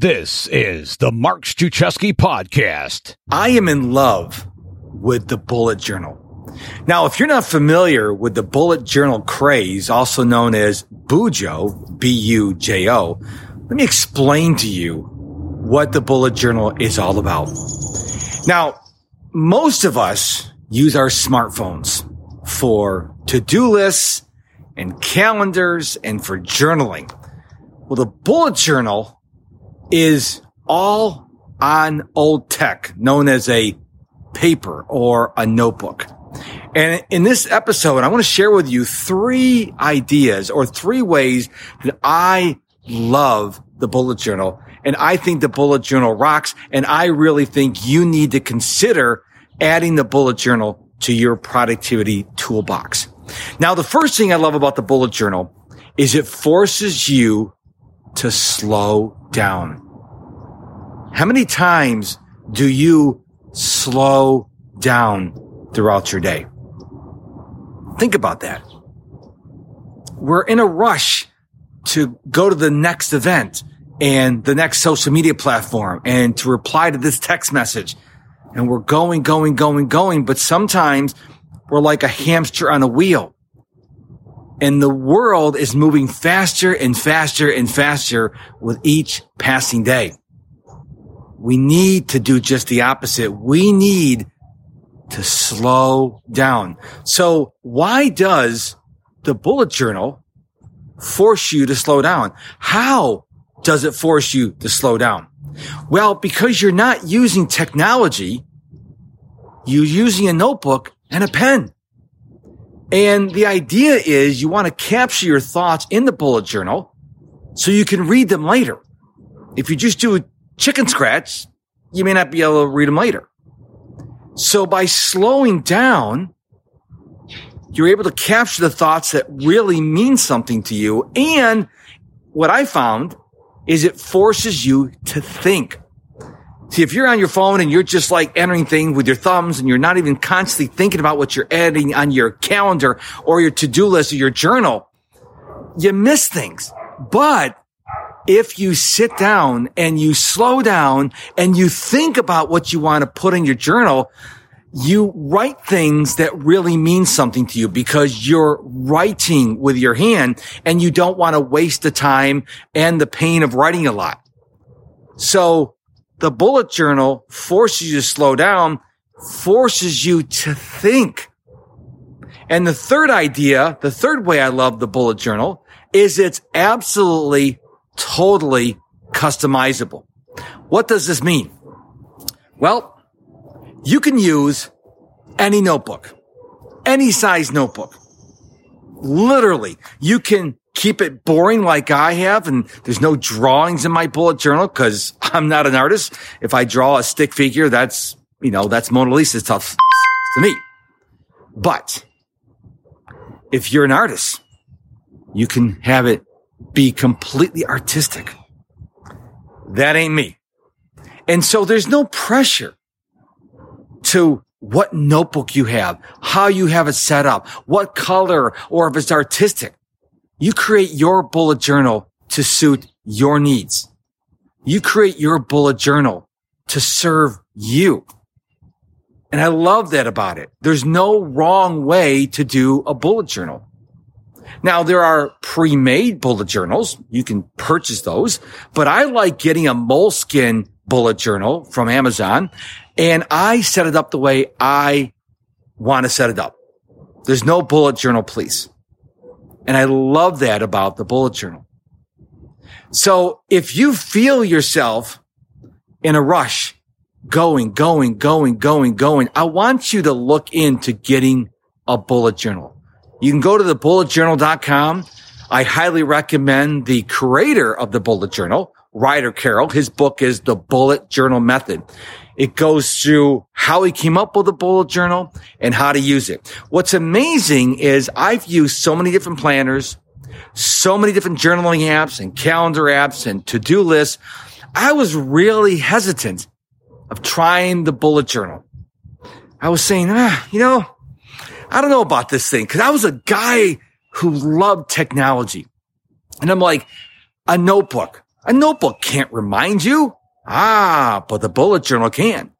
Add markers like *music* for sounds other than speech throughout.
This is the Mark Struczewski podcast. I am in love with the bullet journal. Now, if you're not familiar with the bullet journal craze, also known as Bujo, B-U-J-O, let me explain to you what the bullet journal is all about. Now, most of us use our smartphones for to-do lists and calendars and for journaling. Well, the bullet journal is all on old tech known as a paper or a notebook. And in this episode, I want to share with you three ideas or three ways that I love the bullet journal. And I think the bullet journal rocks. And I really think you need to consider adding the bullet journal to your productivity toolbox. Now, the first thing I love about the bullet journal is it forces you to slow down. How many times do you slow down throughout your day? Think about that. We're in a rush to go to the next event and the next social media platform and to reply to this text message. And we're going, going, going, going. But sometimes we're like a hamster on a wheel and the world is moving faster and faster and faster with each passing day. We need to do just the opposite. We need to slow down. So why does the bullet journal force you to slow down? How does it force you to slow down? Well, because you're not using technology, you're using a notebook and a pen. And the idea is you want to capture your thoughts in the bullet journal so you can read them later. If you just do a chicken scratch, you may not be able to read them later. So by slowing down, you're able to capture the thoughts that really mean something to you. And what I found is it forces you to think. See, if you're on your phone and you're just like entering things with your thumbs and you're not even constantly thinking about what you're adding on your calendar or your to-do list or your journal, you miss things. But if you sit down and you slow down and you think about what you want to put in your journal, you write things that really mean something to you because you're writing with your hand and you don't want to waste the time and the pain of writing a lot. So the bullet journal forces you to slow down, forces you to think. And the third idea, the third way I love the bullet journal is it's absolutely, totally customizable. What does this mean? Well, you can use any notebook, any size notebook. Literally, you can keep it boring like I have. And there's no drawings in my bullet journal because I'm not an artist. If I draw a stick figure, that's, you know, that's Mona Lisa stuff to me. But if you're an artist, you can have it be completely artistic. That ain't me. And so there's no pressure to what notebook you have, how you have it set up, what color, or if it's artistic. You create your bullet journal to suit your needs. You create your bullet journal to serve you. And I love that about it. There's no wrong way to do a bullet journal. Now there are pre-made bullet journals. You can purchase those, but I like getting a Moleskine bullet journal from Amazon and I set it up the way I want to set it up. There's no bullet journal, please. And I love that about the bullet journal. So if you feel yourself in a rush, going, going, going, going, going, I want you to look into getting a bullet journal. You can go to thebulletjournal.com. I highly recommend the creator of the bullet journal, Ryder Carroll. His book is The Bullet Journal Method. It goes through how he came up with the bullet journal and how to use it. What's amazing is I've used so many different planners, so many different journaling apps and calendar apps and to-do lists. I was really hesitant of trying the bullet journal. I was saying, ah, you know, I don't know about this thing because I was a guy who loved technology. And I'm like, a notebook, A notebook can't remind you. Ah, but the bullet journal can.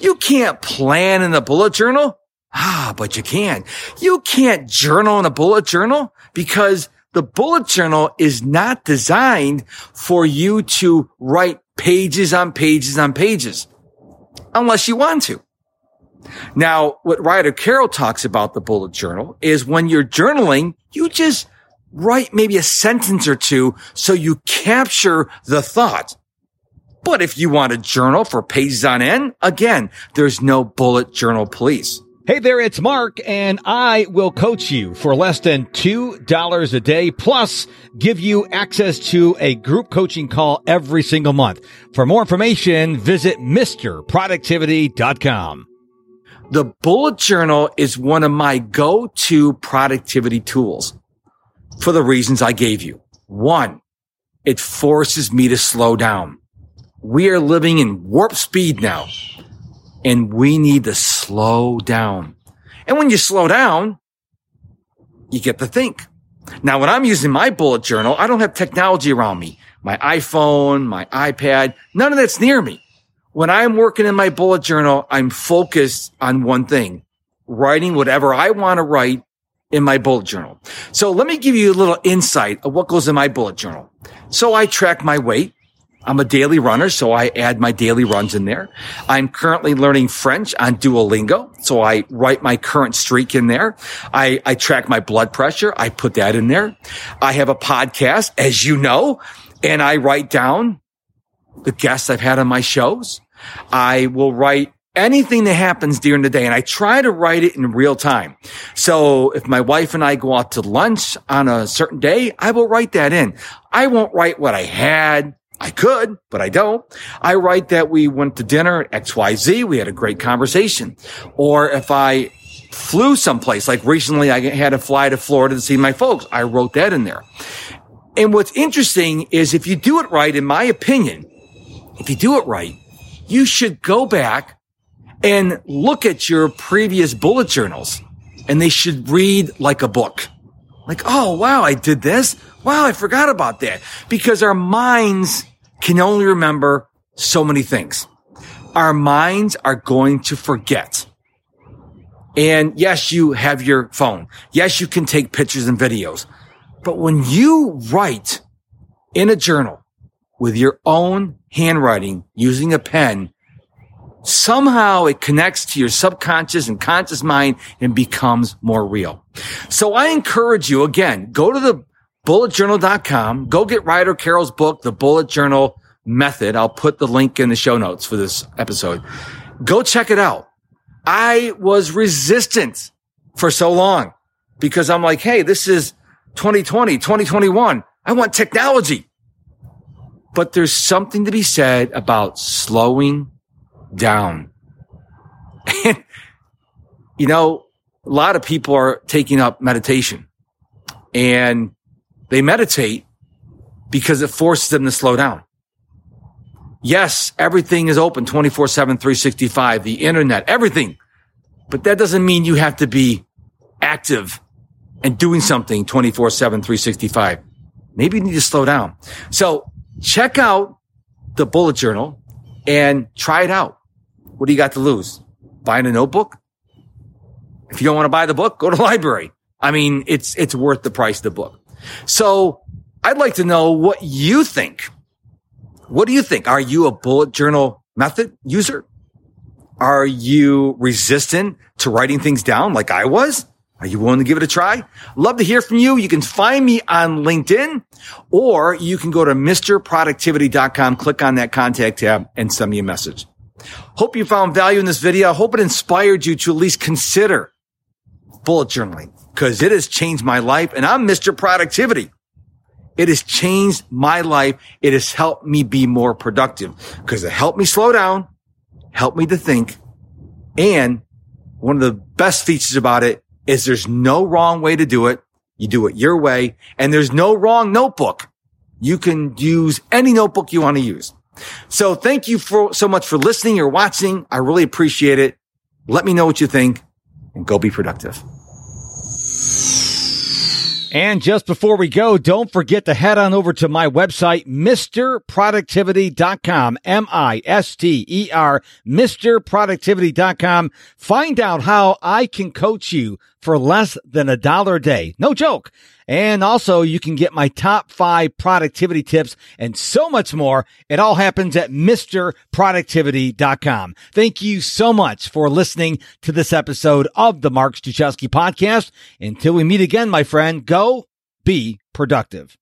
You can't plan in the bullet journal. Ah, but you can. You can't journal in a bullet journal because the bullet journal is not designed for you to write pages on pages on pages unless you want to. Now, what Ryder Carroll talks about the bullet journal is when you're journaling, you just write maybe a sentence or two so you capture the thought. But if you want a journal for pages on end, again, there's no bullet journal police. Hey there, it's Mark, and I will coach you for less than $2 a day, plus give you access to a group coaching call every single month. For more information, visit MisterProductivity.com. The bullet journal is one of my go-to productivity tools for the reasons I gave you. One, it forces me to slow down. We are living in warp speed now and we need to slow down. And when you slow down, you get to think. Now, when I'm using my bullet journal, I don't have technology around me. My iPhone, my iPad, none of that's near me. When I'm working in my bullet journal, I'm focused on one thing, writing whatever I want to write in my bullet journal. So let me give you a little insight of what goes in my bullet journal. So I track my weight. I'm a daily runner, so I add my daily runs in there. I'm currently learning French on Duolingo, so I write my current streak in there. I, I track my blood pressure. I put that in there. I have a podcast, as you know, and I write down the guests I've had on my shows. I will write anything that happens during the day and I try to write it in real time. So if my wife and I go out to lunch on a certain day, I will write that in. I won't write what I had I could, but I don't. I write that we went to dinner at XYZ. We had a great conversation. Or if I flew someplace, like recently I had to fly to Florida to see my folks, I wrote that in there. And what's interesting is if you do it right, in my opinion, if you do it right, you should go back and look at your previous bullet journals and they should read like a book. Like, oh, wow, I did this. Wow, I forgot about that because our minds can only remember so many things. Our minds are going to forget. And yes, you have your phone. Yes, you can take pictures and videos. But when you write in a journal with your own handwriting using a pen, somehow it connects to your subconscious and conscious mind and becomes more real. So I encourage you again, go to the bulletjournal.com. Go get Ryder Carroll's book, The Bullet Journal Method. I'll put the link in the show notes for this episode. Go check it out. I was resistant for so long because I'm like, Hey, this is 2020, 2021. I want technology. But there's something to be said about slowing down. *laughs* And, you know, a lot of people are taking up meditation and they meditate because it forces them to slow down. Yes, everything is open 24 7, 365, the internet, everything. But that doesn't mean you have to be active and doing something 24 7, 365. Maybe you need to slow down. So check out the bullet journal and try it out. What do you got to lose? Buying a notebook? If you don't want to buy the book, go to the *laughs* library. I mean, it's, it's worth the price of the book. So I'd like to know what you think. What do you think? Are you a bullet journal method user? Are you resistant to writing things down like I was? Are you willing to give it a try? Love to hear from you. You can find me on LinkedIn or you can go to MisterProductivity.com, click on that contact tab and send me a message. Hope you found value in this video. I hope it inspired you to at least consider bullet journaling because it has changed my life and I'm Mr. Productivity. It has changed my life. It has helped me be more productive because it helped me slow down, helped me to think. And one of the best features about it is there's no wrong way to do it. You do it your way and there's no wrong notebook. You can use any notebook you want to use. So thank you for so much for listening or watching. I really appreciate it. Let me know what you think and go be productive. And just before we go, don't forget to head on over to my website, MisterProductivity.com, M-I-S-T-E-R, MisterProductivity.com. Find out how I can coach you for less than a dollar a day. No joke. And also you can get my top five productivity tips and so much more. It all happens at MisterProductivity.com. Thank you so much for listening to this episode of the Mark Struczewski podcast. Until we meet again, my friend, go be productive.